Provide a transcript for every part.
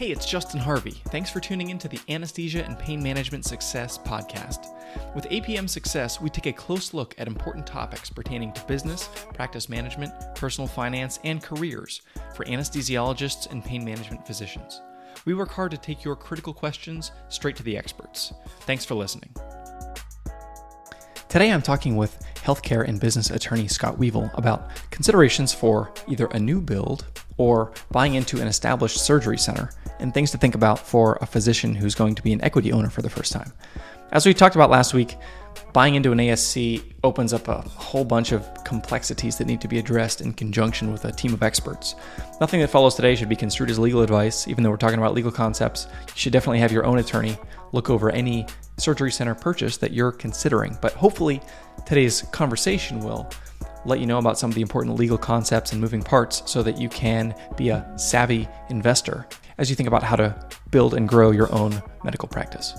Hey, it's Justin Harvey. Thanks for tuning in to the Anesthesia and Pain Management Success podcast. With APM Success, we take a close look at important topics pertaining to business, practice management, personal finance, and careers for anesthesiologists and pain management physicians. We work hard to take your critical questions straight to the experts. Thanks for listening. Today I'm talking with healthcare and business attorney Scott Weavil about considerations for either a new build or buying into an established surgery center and things to think about for a physician who's going to be an equity owner for the first time. As we talked about last week, buying into an ASC opens up a whole bunch of complexities that need to be addressed in conjunction with a team of experts. Nothing that follows today should be construed as legal advice, even though we're talking about legal concepts. You should definitely have your own attorney look over any surgery center purchase that you're considering. But hopefully, today's conversation will let you know about some of the important legal concepts and moving parts so that you can be a savvy investor as you think about how to build and grow your own medical practice.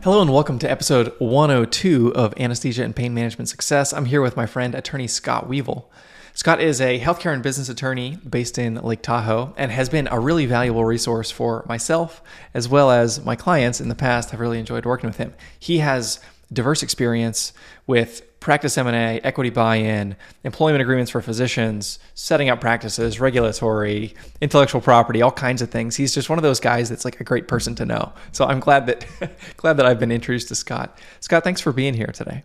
Hello and welcome to episode 102 of Anesthesia and Pain Management Success. I'm here with my friend, attorney Scott Weavil. Scott is a healthcare and business attorney based in Lake Tahoe and has been a really valuable resource for myself as well as my clients in the past. I've really enjoyed working with him. He has diverse experience with practice M&A, equity buy-in, employment agreements for physicians, setting up practices, regulatory, intellectual property, all kinds of things. He's just one of those guys that's like a great person to know. So I'm glad that glad that I've been introduced to Scott. Scott, thanks for being here today.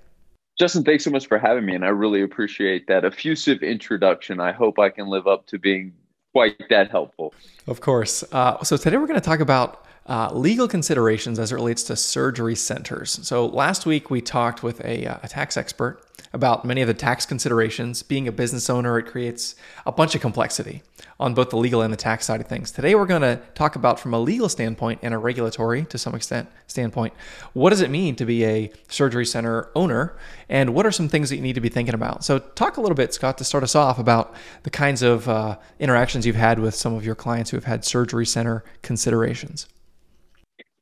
Justin, thanks so much for having me, and I really appreciate that effusive introduction. I hope I can live up to being quite that helpful. Of course. Uh, so today we're going to talk about uh, legal considerations as it relates to surgery centers. So last week we talked with a, uh, a, tax expert about many of the tax considerations. Being a business owner, it creates a bunch of complexity on both the legal and the tax side of things. Today we're going to talk about from a legal standpoint and a regulatory, to some extent, standpoint. What does it mean to be a surgery center owner, and what are some things that you need to be thinking about? So talk a little bit, Scott, to start us off about the kinds of uh, interactions you've had with some of your clients who have had surgery center considerations.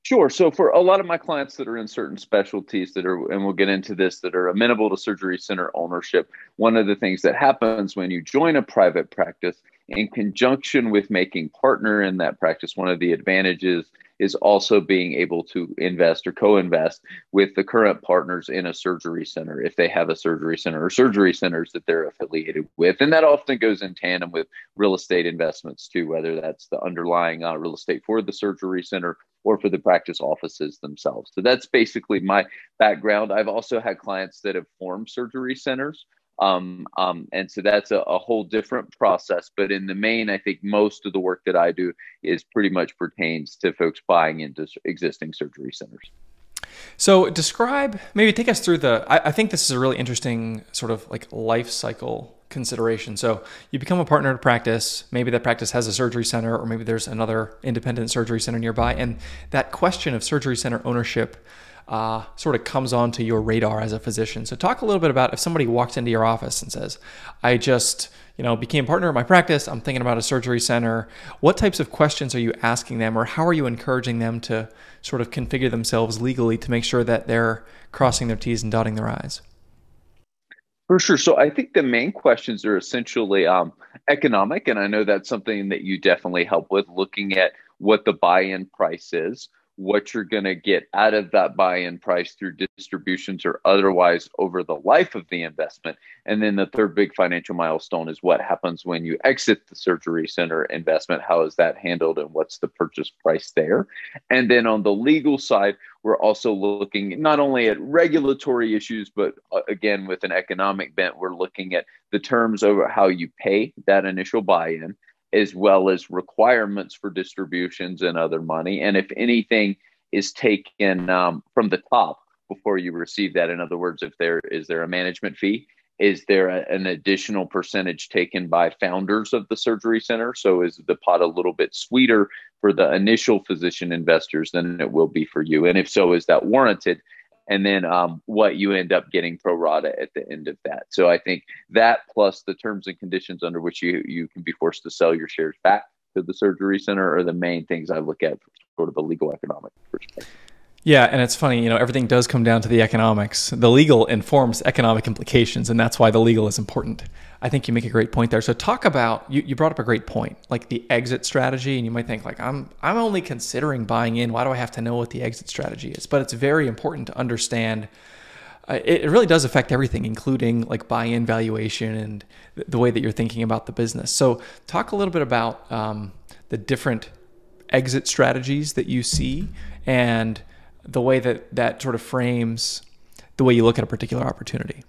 Sure. So for a lot of my clients that are in certain specialties that are, and we'll get into this, that are amenable to surgery center ownership, one of the things that happens when you join a private practice in conjunction with making partner in that practice, one of the advantages is also being able to invest or co-invest with the current partners in a surgery center if they have a surgery center or surgery centers that they're affiliated with and that often goes in tandem with real estate investments too whether that's the underlying uh, real estate for the surgery center or for the practice offices themselves so that's basically my background i've also had clients that have formed surgery centers um, um, and so that's a, a, whole different process. But in the main, I think most of the work that I do is pretty much pertains to folks buying into existing surgery centers. So describe, maybe take us through the. I, I think this is a really interesting sort of like life cycle consideration. So you become a partner to practice. Maybe that practice has a surgery center, or maybe there's another independent surgery center nearby. And that question of surgery center ownership uh, sort of comes onto your radar as a physician. So talk a little bit about if somebody walks into your office and says, "I just you know became partner of my practice. I'm thinking about a surgery center." What types of questions are you asking them, or how are you encouraging them to sort of configure themselves legally to make sure that they're crossing their T's and dotting their I's? For sure. So I think the main questions are essentially um, economic, and I know that's something that you definitely help with, looking at what the buy-in price is what you're going to get out of that buy-in price through distributions or otherwise over the life of the investment. And then the third big financial milestone is what happens when you exit the surgery center investment. How is that handled and what's the purchase price there? And then on the legal side we're also looking not only at regulatory issues but uh, again with an economic bent we're looking at the terms over how you pay that initial buy-in as well as requirements for distributions and other money. And if anything is taken um, from the top before you receive that, in other words, if there is there a management fee, is there a, an additional percentage taken by founders of the surgery center? So is the pot a little bit sweeter for the initial physician investors than it will be for you? And if so, is that warranted? And then um, what you end up getting pro rata at the end of that. So I think that plus the terms and conditions under which you you can be forced to sell your shares back to the surgery center are the main things I look at from sort of a legal economic perspective. Yeah, and it's funny, you know, everything does come down to the economics. The legal informs economic implications, and that's why the legal is important. I think you make a great point there. So talk about you, you brought up a great point, like the exit strategy, and you might think like I'm I'm only considering buying in. Why do I have to know what the exit strategy is? But it's very important to understand. Uh, it, really does affect everything, including like buy-in valuation and the way that you're thinking about the business. So talk a little bit about um, the different exit strategies that you see and the way that that sort of frames the way you look at a particular opportunity.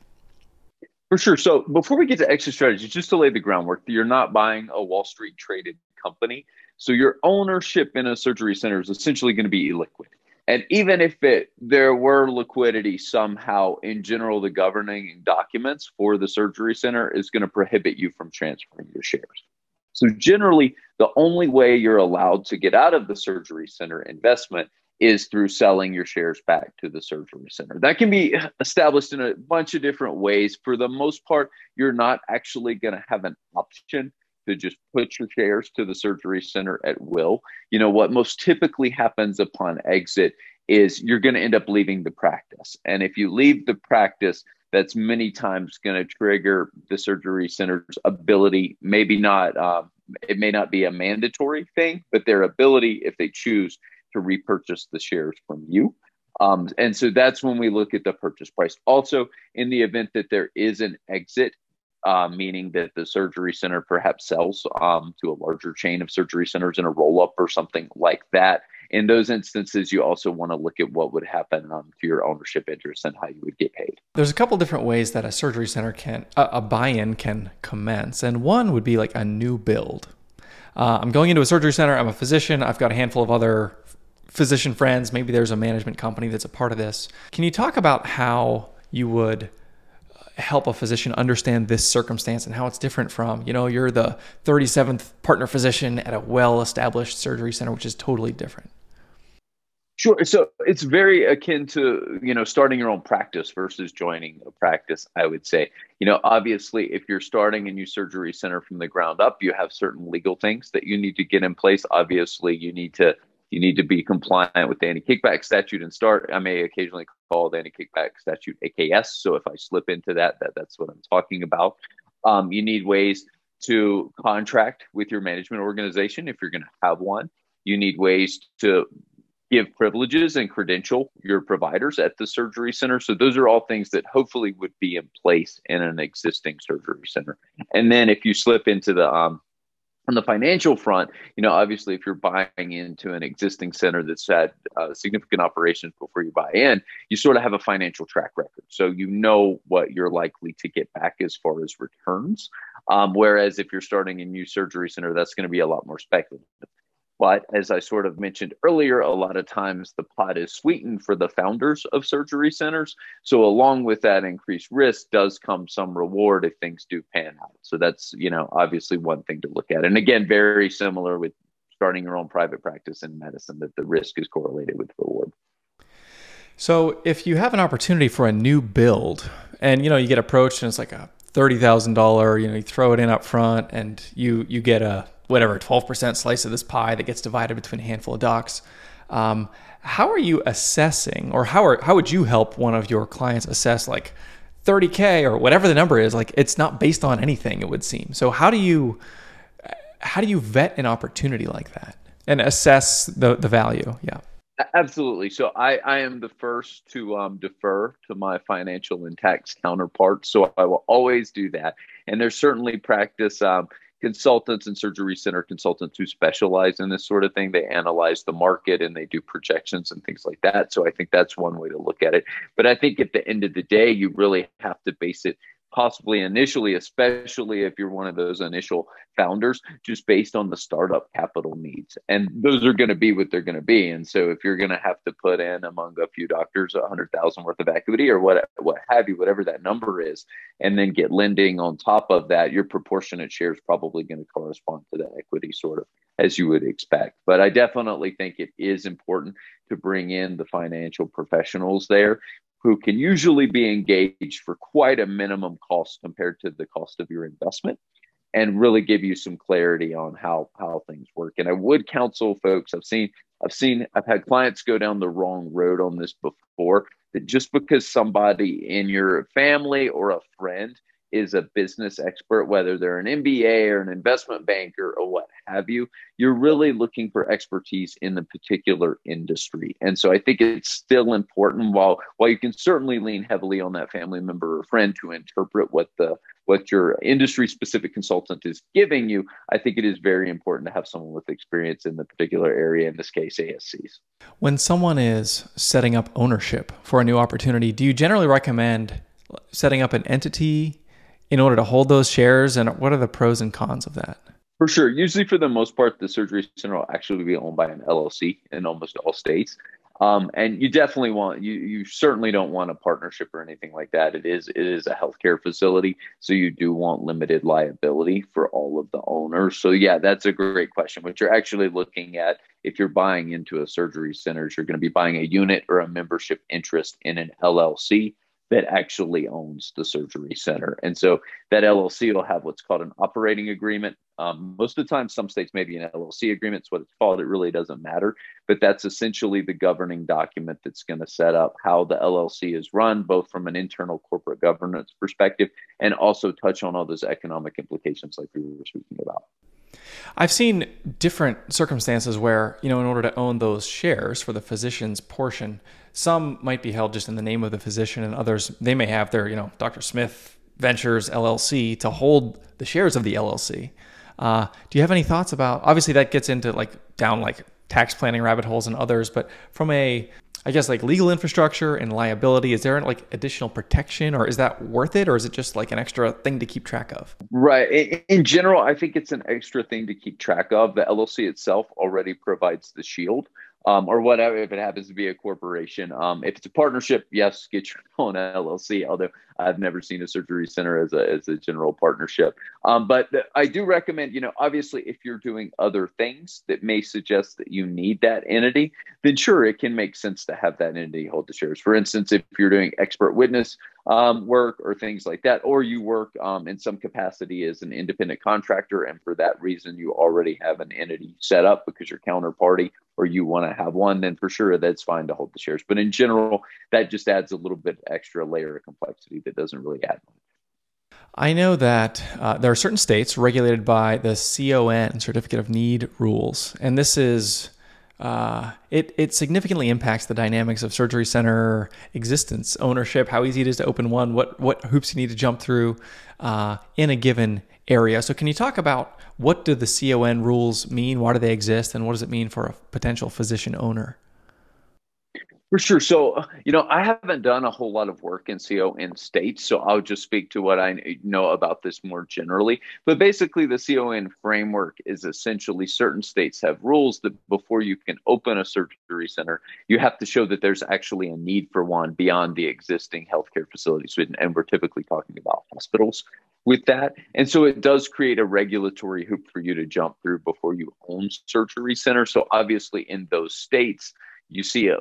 For sure. So before we get to exit strategies, just to lay the groundwork, you're not buying a Wall Street traded company. So your ownership in a surgery center is essentially going to be illiquid. And even if it there were liquidity somehow, in general, the governing documents for the surgery center is going to prohibit you from transferring your shares. So generally, the only way you're allowed to get out of the surgery center investment is through selling your shares back to the surgery center. That can be established in a bunch of different ways. For the most part, you're not actually going to have an option to just put your shares to the surgery center at will. You know, what most typically happens upon exit is you're going to end up leaving the practice. And if you leave the practice, that's many times going to trigger the surgery center's ability, maybe not, uh, it may not be a mandatory thing, but their ability, if they choose, to repurchase the shares from you. Um, and so that's when we look at the purchase price. Also, in the event that there is an exit, uh, meaning that the surgery center perhaps sells um, to a larger chain of surgery centers in a roll up or something like that. In those instances, you also want to look at what would happen um, to your ownership interest and how you would get paid. There's a couple different ways that a surgery center can, a, a buy in can commence. And one would be like a new build. Uh, I'm going into a surgery center. I'm a physician. I've got a handful of other physician friends. Maybe there's a management company that's a part of this. Can you talk about how you would uh, help a physician understand this circumstance and how it's different from, you know, you're the 37th partner physician at a well established surgery center, which is totally different? Sure. So it's very akin to, you know, starting your own practice versus joining a practice, I would say. You know, obviously, if you're starting a new surgery center from the ground up, you have certain legal things that you need to get in place. Obviously, you need to you need to be compliant with the anti-kickback statute and start. I may occasionally call the anti-kickback statute AKS. So if I slip into that, that that's what I'm talking about. Um, you need ways to contract with your management organization if you're going to have one. You need ways to give privileges and credential your providers at the surgery center. So those are all things that hopefully would be in place in an existing surgery center. And then if you slip into the um, on the financial front, you know, obviously, if you're buying into an existing center that's had uh, significant operations before you buy in, you sort of have a financial track record. So you know what you're likely to get back as far as returns. Um, whereas if you're starting a new surgery center, that's going to be a lot more speculative. But as I sort of mentioned earlier, a lot of times the pot is sweetened for the founders of surgery centers. So along with that increased risk does come some reward if things do pan out. So that's, you know, obviously one thing to look at. And again, very similar with starting your own private practice in medicine, that the risk is correlated with reward. So if you have an opportunity for a new build and you know you get approached and it's like a thirty thousand dollar, you know, you throw it in up front and you you get a whatever 12% slice of this pie that gets divided between a handful of docs. Um, how are you assessing, or how are how would you help one of your clients assess like 30k or whatever the number is? Like it's not based on anything, it would seem. So how do you how do you vet an opportunity like that and assess the the value? Yeah. Absolutely. So I, I am the first to um, defer to my financial and tax counterparts. So I will always do that. And there's certainly practice um, consultants and surgery center consultants who specialize in this sort of thing. They analyze the market and they do projections and things like that. So I think that's one way to look at it. But I think at the end of the day, you really have to base it possibly initially, especially if you're one of those initial founders, just based on the startup capital needs. And those are going to be what they're going to be. And so if you're going to have to put in among a few doctors a hundred thousand worth of equity or what what have you, whatever that number is, and then get lending on top of that, your proportionate share is probably going to correspond to that equity sort of as you would expect. But I definitely think it is important to bring in the financial professionals there who can usually be engaged for quite a minimum cost compared to the cost of your investment and really give you some clarity on how how things work and i would counsel folks i've seen I've seen, I've had clients go down the wrong road on this before. That just because somebody in your family or a friend is a business expert, whether they're an MBA or an investment banker or what have you, you're really looking for expertise in the particular industry. And so I think it's still important while while you can certainly lean heavily on that family member or friend to interpret what the what your industry specific consultant is giving you, I think it is very important to have someone with experience in the particular area, in this case, ASCs. When someone is setting up ownership for a new opportunity, do you generally recommend setting up an entity in order to hold those shares? And what are the pros and cons of that? For sure. Usually, for the most part, the surgery center will actually be owned by an LLC in almost all states. Um, and you definitely want you you certainly don't want a partnership or anything like that. It is it is a healthcare facility, so you do want limited liability for all of the owners. So yeah, that's a great question. What you're actually looking at if you're buying into a surgery center, you're going to be buying a unit or a membership interest in an LLC that actually owns the surgery center. And so that LLC will have what's called an operating agreement. Um, most of the time, some states may be an LLC agreement. It's what it's called. It really doesn't matter. But that's essentially the governing document that's going to set up how the LLC is run, both from an internal corporate governance perspective and also touch on all those economic implications like we were speaking about. I've seen different circumstances where, you know, in order to own those shares for the physician's portion, some might be held just in the name of the physician, and others, they may have their, you know, Dr. Smith Ventures LLC to hold the shares of the LLC. Uh, do you have any thoughts about? Obviously, that gets into like down like tax planning rabbit holes and others, but from a I guess like legal infrastructure and liability, is there like additional protection or is that worth it or is it just like an extra thing to keep track of? Right. In, general, I think it's an extra thing to keep track of. The LLC itself already provides the shield um, or whatever if it happens to be a corporation. Um, if it's a partnership, yes, get your own LLC. Although I've never seen a surgery center as a as a general partnership. Um, but I do recommend, you know, obviously, if you're doing other things that may suggest that you need that entity, then sure, it can make sense to have that entity hold the shares. For instance, if you're doing expert witness um, work or things like that, or you work um, in some capacity as an independent contractor, and for that reason you already have an entity set up because you're counterparty or you want to have one, then for sure that's fine to hold the shares. But in general, that just adds a little bit extra layer of complexity doesn't really add much. I know that uh, there are certain states regulated by the CON, Certificate of Need rules, and this is uh, it it significantly impacts the dynamics of surgery center existence, ownership, how easy it is to open one, what what hoops you need to jump through uh, in a given area. So, can you talk about what do the CON rules mean? Why do they exist, and what does it mean for a potential physician owner? For sure. So, uh, you know, I haven't done a whole lot of work in CO in states, so I'll just speak to what I know about this more generally. But basically, the CON framework is essentially certain states have rules that before you can open a surgery center, you have to show that there's actually a need for one beyond the existing healthcare facilities. And we're typically talking about hospitals with that. And so it does create a regulatory hoop for you to jump through before you own surgery centers. So, obviously, in those states, you see a,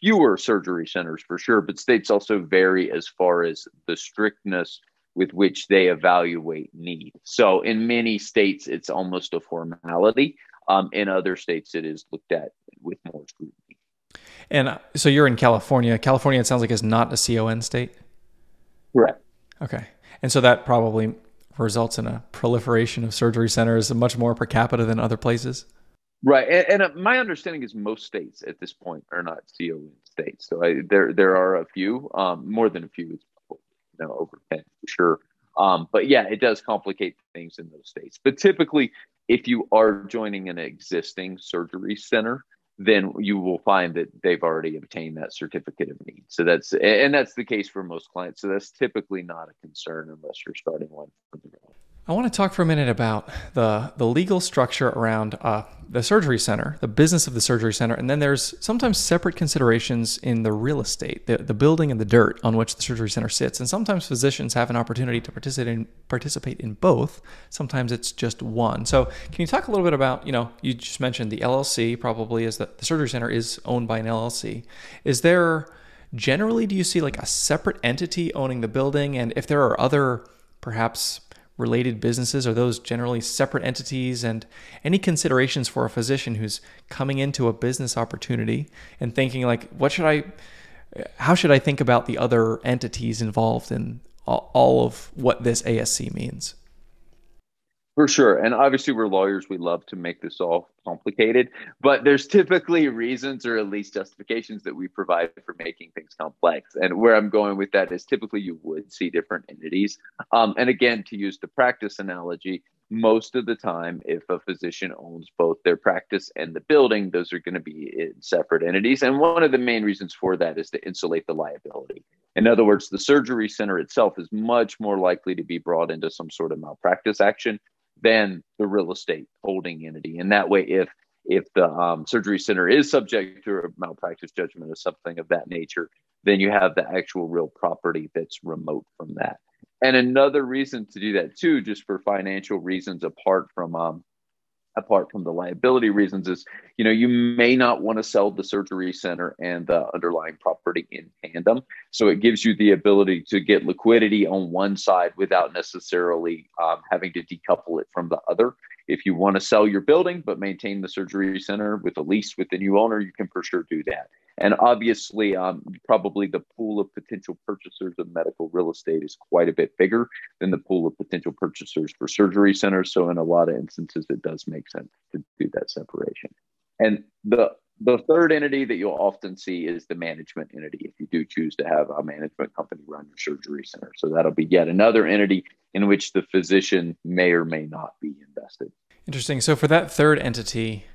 fewer surgery centers for sure, but states also vary as far as the strictness with which they evaluate need. So in many states, it's almost a formality. Um, in other states, it is looked at with more scrutiny. And uh, so you're in California. California, it sounds like, is not a CON state. Correct. Okay. And so that probably results in a proliferation of surgery centers, much more per capita than other places. Right, and, and uh, my understanding is most states at this point are not CON states. So I, there there are a few, um, more than a few, it's you know over ten for sure. Um, but yeah, it does complicate things in those states. But typically, if you are joining an existing surgery center, then you will find that they've already obtained that certificate of need. So that's and that's the case for most clients. So that's typically not a concern unless you're starting one from the ground. I want to talk for a minute about the the legal structure around uh, the surgery center, the business of the surgery center, and then there's sometimes separate considerations in the real estate, the, the building and the dirt on which the surgery center sits. And sometimes physicians have an opportunity to participate in participate in both. Sometimes it's just one. So can you talk a little bit about you know you just mentioned the LLC probably is that the surgery center is owned by an LLC. Is there generally do you see like a separate entity owning the building, and if there are other perhaps related businesses? Are those generally separate entities? And any considerations for a physician who's coming into a business opportunity and thinking, like, what should I, how should I think about the other entities involved in all of what this ASC means? For sure. And obviously, we're lawyers. We love to make this all complicated, but there's typically reasons or at least justifications that we provide for making things complex. And where I'm going with that is typically you would see different entities. Um, and again, to use the practice analogy, most of the time, if a physician owns both their practice and the building, those are going to be in separate entities. And one of the main reasons for that is to insulate the liability. In other words, the surgery center itself is much more likely to be brought into some sort of malpractice action than the real estate holding entity. And that way, if if the um, surgery center is subject to a malpractice judgment or something of that nature, then you have the actual real property that's remote from that. And another reason to do that too, just for financial reasons, apart from um, apart from the liability reasons is you know you may not want to sell the surgery center and the underlying property in tandem. So it gives you the ability to get liquidity on one side without necessarily um, having to decouple it from the other. If you want to sell your building but maintain the surgery center with a lease with the new owner you can for sure do that and obviously, um, probably the pool of potential purchasers of medical real estate is quite a bit bigger than the pool of potential purchasers for surgery centers. So, in a lot of instances, it does make sense to do that separation. And the the third entity that you'll often see is the management entity if you do choose to have a management company run your surgery center. So that'll be yet another entity in which the physician may or may not be invested. Interesting. So for that third entity,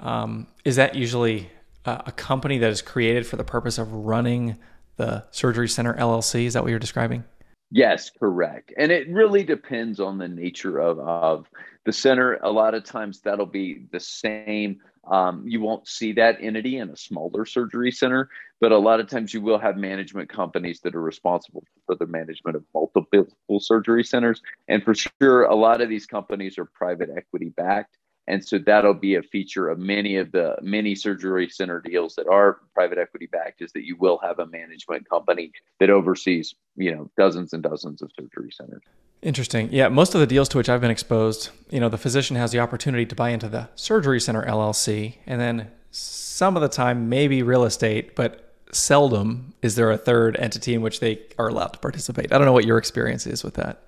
um, is that usually a company that is created for the purpose of running the surgery center LLC. Is that what you're describing? Yes, correct. And it really depends on the nature of, of the center. A lot of times that'll be the same. Um, you won't see that entity in a smaller surgery center, but a lot of times you will have management companies that are responsible for the management of multiple surgery centers. And for sure, a lot of these companies are private equity backed. And so that'll be a feature of many of the many surgery center deals that are private equity backed is that you will have a management company that oversees, you know, dozens and dozens of surgery centers. Interesting. Yeah, most of the deals to which I've been exposed, you know, the physician has the opportunity to buy into the surgery center LLC and then some of the time maybe real estate, but seldom is there a third entity in which they are allowed to participate. I don't know what your experience is with that.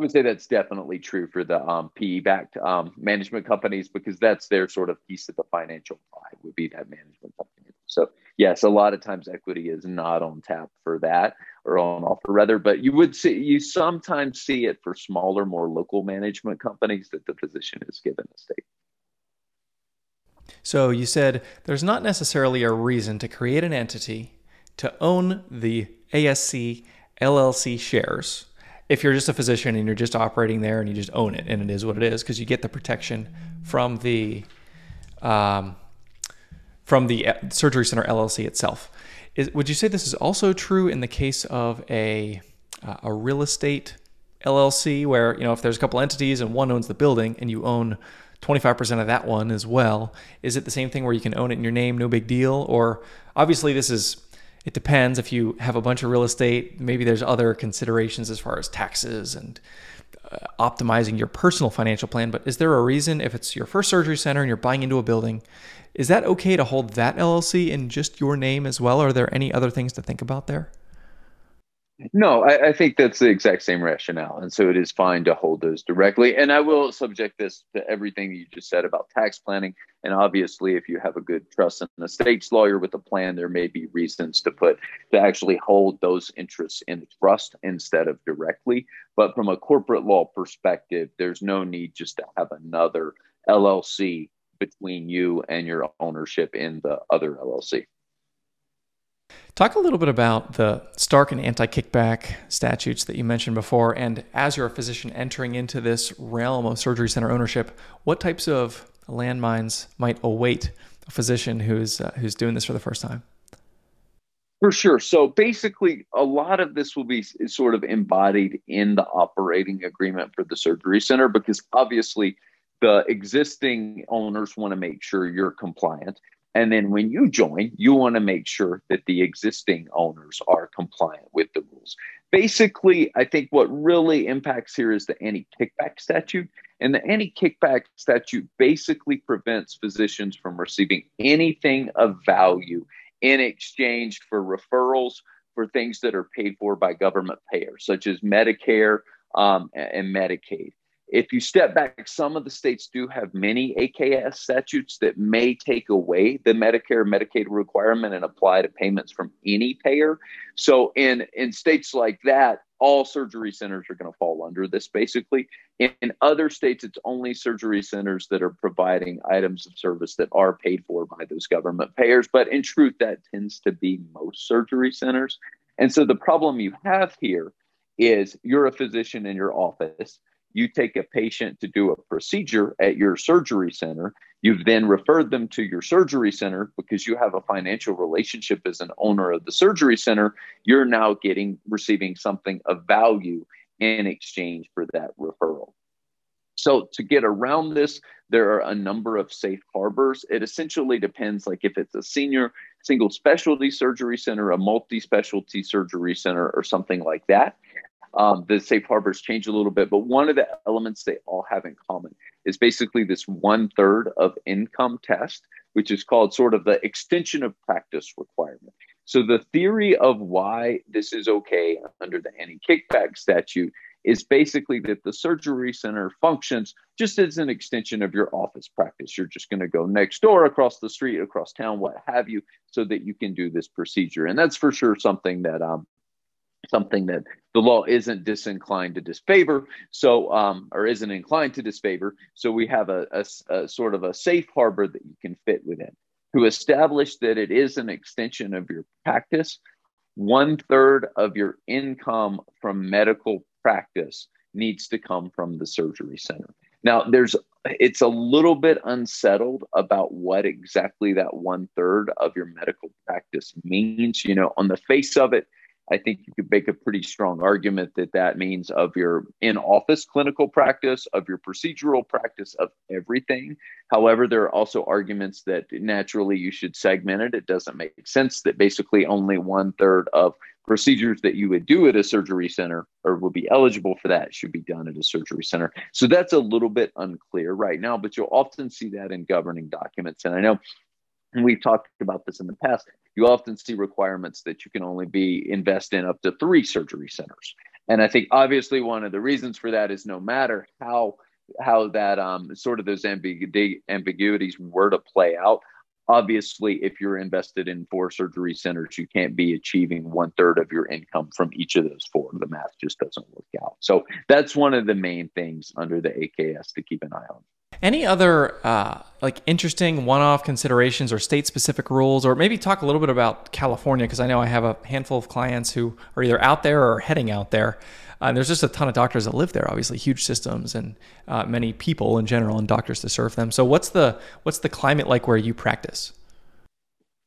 I would say that's definitely true for the um, PE-backed um, management companies because that's their sort of piece of the financial pie would be that management company. So yes, a lot of times equity is not on tap for that or on offer rather, but you would see you sometimes see it for smaller, more local management companies that the physician is given a stake. So you said there's not necessarily a reason to create an entity to own the ASC LLC shares if you're just a physician and you're just operating there and you just own it and it is what it is because you get the protection from the um, from the uh, surgery center LLC itself. Is, would you say this is also true in the case of a uh, a real estate LLC where you know if there's a couple entities and one owns the building and you own 25% of that one as well, is it the same thing where you can own it in your name, no big deal? Or obviously this is it depends if you have a bunch of real estate maybe there's other considerations as far as taxes and uh, optimizing your personal financial plan but is there a reason if it's your first surgery center and you're buying into a building is that okay to hold that llc in just your name as well? Are there any other things to think about there no, I, I, think that's the exact same rationale. And so it is fine to hold those directly. And I will subject this to everything you just said about tax planning. And obviously, if you have a good trust and estates lawyer with a plan, there may be reasons to put to actually hold those interests in trust instead of directly. But from a corporate law perspective, there's no need just to have another LLC between you and your ownership in the other LLC. Talk a little bit about the Stark and anti kickback statutes that you mentioned before. And as you're a physician entering into this realm of surgery center ownership, what types of landmines might await a physician who's, uh, who's doing this for the first time? For sure. So basically, a lot of this will be sort of embodied in the operating agreement for the surgery center because obviously the existing owners want to make sure you're compliant. And then when you join, you want to make sure that the existing owners are compliant with the rules. basically, I think what really impacts here is the anti kickback statute. And the anti kickback statute basically prevents physicians from receiving anything of value in exchange for referrals for things that are paid for by government payers, such as Medicare um, and Medicaid. If you step back, some of the states do have many AKS statutes that may take away the Medicare Medicaid requirement and apply to payments from any payer. So in in states like that, all surgery centers are going to fall under this basically. In, in, other states, it's only surgery centers that are providing items of service that are paid for by those government payers. But in truth, that tends to be most surgery centers. And so the problem you have here is you're a physician in your office you take a patient to do a procedure at your surgery center. You've then referred them to your surgery center because you have a financial relationship as an owner of the surgery center. You're now getting receiving something of value in exchange for that referral. So to get around this, there are a number of safe harbors. It essentially depends, like if it's a senior single specialty surgery center, a multi-specialty surgery center, or something like that. Um, the safe harbors change a little bit, but one of the elements they all have in common is basically this one third of income test, which is called sort of the extension of practice requirement. So the theory of why this is okay under the anti kickback statute is basically that the surgery center functions just as an extension of your office practice. You're just going to go next door, across the street, across town, what have you, so that you can do this procedure. And that's for sure something that um, something that the law isn't disinclined to disfavor so um, or isn't inclined to disfavor so we have a, a, a, sort of a safe harbor that you can fit within. To establish that it is an extension of your practice one third of your income from medical practice needs to come from the surgery center. Now there's it's a little bit unsettled about what exactly that one third of your medical practice means you know on the face of it I think you could make a pretty strong argument that that means of your in office clinical practice, of your procedural practice, of everything. However, there are also arguments that naturally you should segment it. It doesn't make sense that basically only one third of procedures that you would do at a surgery center or would be eligible for that should be done at a surgery center. So that's a little bit unclear right now, but you'll often see that in governing documents. And I know and we've talked about this in the past, you often see requirements that you can only be invest in up to three surgery centers. And I think obviously one of the reasons for that is no matter how how that um, sort of those ambigu- ambiguities were to play out, obviously if you're invested in four surgery centers, you can't be achieving one third of your income from each of those four. The math just doesn't work out. So that's one of the main things under the AKS to keep an eye on. Any other uh, like interesting one-off considerations or state-specific rules, or maybe talk a little bit about California because I know I have a handful of clients who are either out there or heading out there. Uh, there's just a ton of doctors that live there, obviously huge systems and uh, many people in general and doctors to serve them. So what's the what's the climate like where you practice?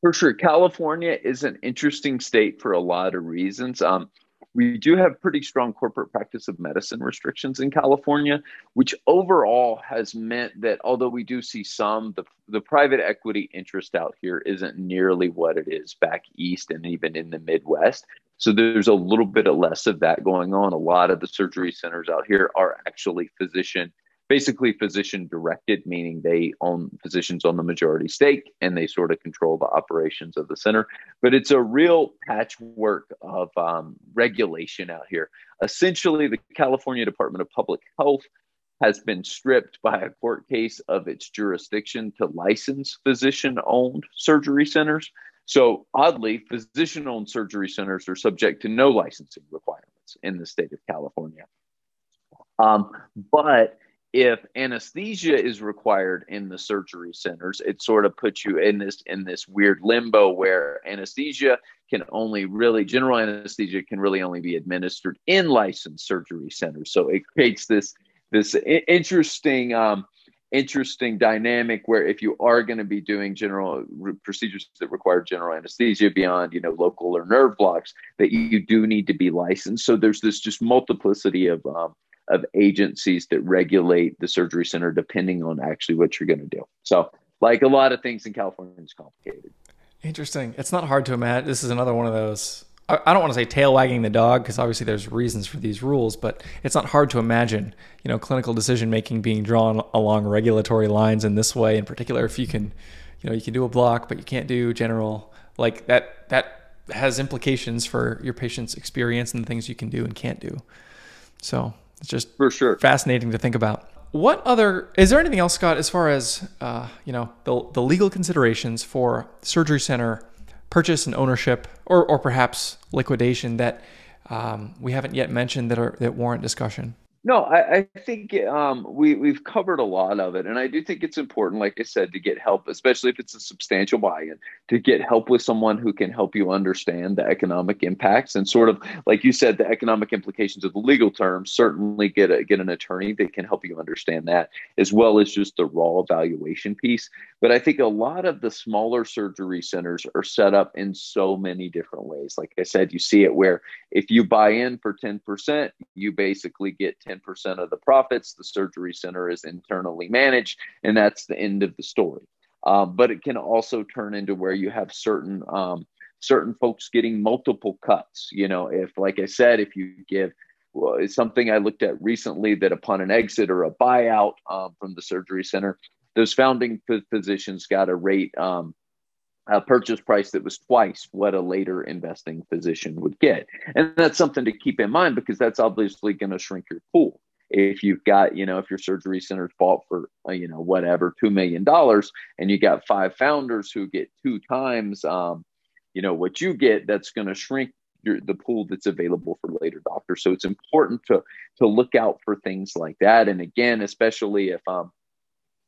For sure, California is an interesting state for a lot of reasons. Um, we do have pretty strong corporate practice of medicine restrictions in California, which overall has meant that although we do see some, the, the private equity interest out here isn't nearly what it is back east and even in the Midwest. So there's a little bit of less of that going on. A lot of the surgery centers out here are actually physician basically physician directed, meaning they own physicians on the majority stake and they sort of control the operations of the center. But it's a real patchwork of um, regulation out here. Essentially, the California Department of Public Health has been stripped by a court case of its jurisdiction to license physician owned surgery centers. So, oddly, physician owned surgery centers are subject to no licensing requirements in the state of California. Um, but if anesthesia is required in the surgery centers it sort of puts you in this in this weird limbo where anesthesia can only really general anesthesia can really only be administered in licensed surgery centers. So it creates this this interesting um, interesting dynamic where if you are going to be doing general re- procedures that require general anesthesia beyond you know local or nerve blocks that you do need to be licensed. So there's this just multiplicity of um, of agencies that regulate the surgery center depending on actually what you're going to do. So, like a lot of things in California, it's complicated. Interesting. It's not hard to imagine. This is another one of those I don't want to say tail wagging the dog because obviously there's reasons for these rules, but it's not hard to imagine, you know, clinical decision making being drawn along regulatory lines in this way. In particular, if you can, you know, you can do a block, but you can't do general like that. That has implications for your patient's experience and the things you can do and can't do. So it's just for sure fascinating to think about. What other is there anything else, Scott, as far as uh, you know the the legal considerations for surgery center? purchase and ownership, or or perhaps liquidation that um, we haven't yet mentioned that are that warrant discussion? No, I, I think um, we we've covered a lot of it, and I do think it's important, like I said, to get help, especially if it's a substantial buy-in, to get help with someone who can help you understand the economic impacts and sort of, like you said, the economic implications of the legal terms. Certainly, get a, get an attorney that can help you understand that, as well as just the raw evaluation piece. But I think a lot of the smaller surgery centers are set up in so many different ways. Like I said, you see it where if you buy in for ten percent, you basically get 10 10% of the profits. The surgery center is internally managed, and that's the end of the story. Um, but it can also turn into where you have certain um, certain folks getting multiple cuts. You know, if like I said, if you give well, it's something I looked at recently that upon an exit or a buyout um, from the surgery center, those founding physicians got a rate um, a purchase price that was twice what a later investing physician would get. And that's something to keep in mind because that's obviously going to shrink your pool. If you've got, you know, if your surgery center's bought for, uh, you know, whatever, $2 million and you got five founders who get two times, um, you know, what you get, that's going to shrink your, the pool that's available for later doctors. So it's important to, to look out for things like that. And again, especially if, um,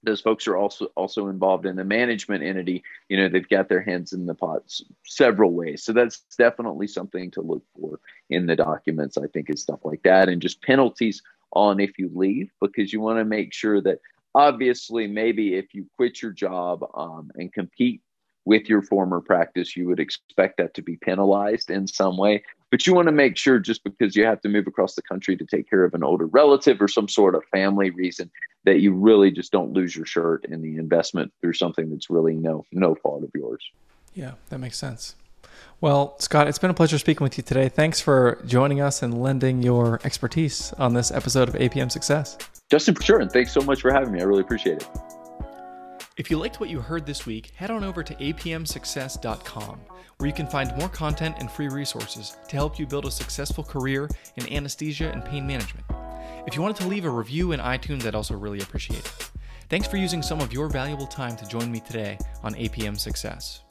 those folks are also also involved in the management entity you know they've got their hands in the pots several ways so that's definitely something to look for in the documents i think is stuff like that and just penalties on if you leave because you want to make sure that obviously maybe if you quit your job um, and compete with your former practice, you would expect that to be penalized in some way. But you want to make sure just because you have to move across the country to take care of an older relative or some sort of family reason that you really just don't lose your shirt in the investment through something that's really no no fault of yours. Yeah, that makes sense. Well, Scott, it's been a pleasure speaking with you today. Thanks for joining us and lending your expertise on this episode of APM Success. Justin, for sure. And thanks so much for having me. I really appreciate it. If you liked what you heard this week, head on over to apmsuccess.com, where you can find more content and free resources to help you build a successful career in anesthesia and pain management. If you wanted to leave a review in iTunes, I'd also really appreciate it. Thanks for using some of your valuable time to join me today on APM Success.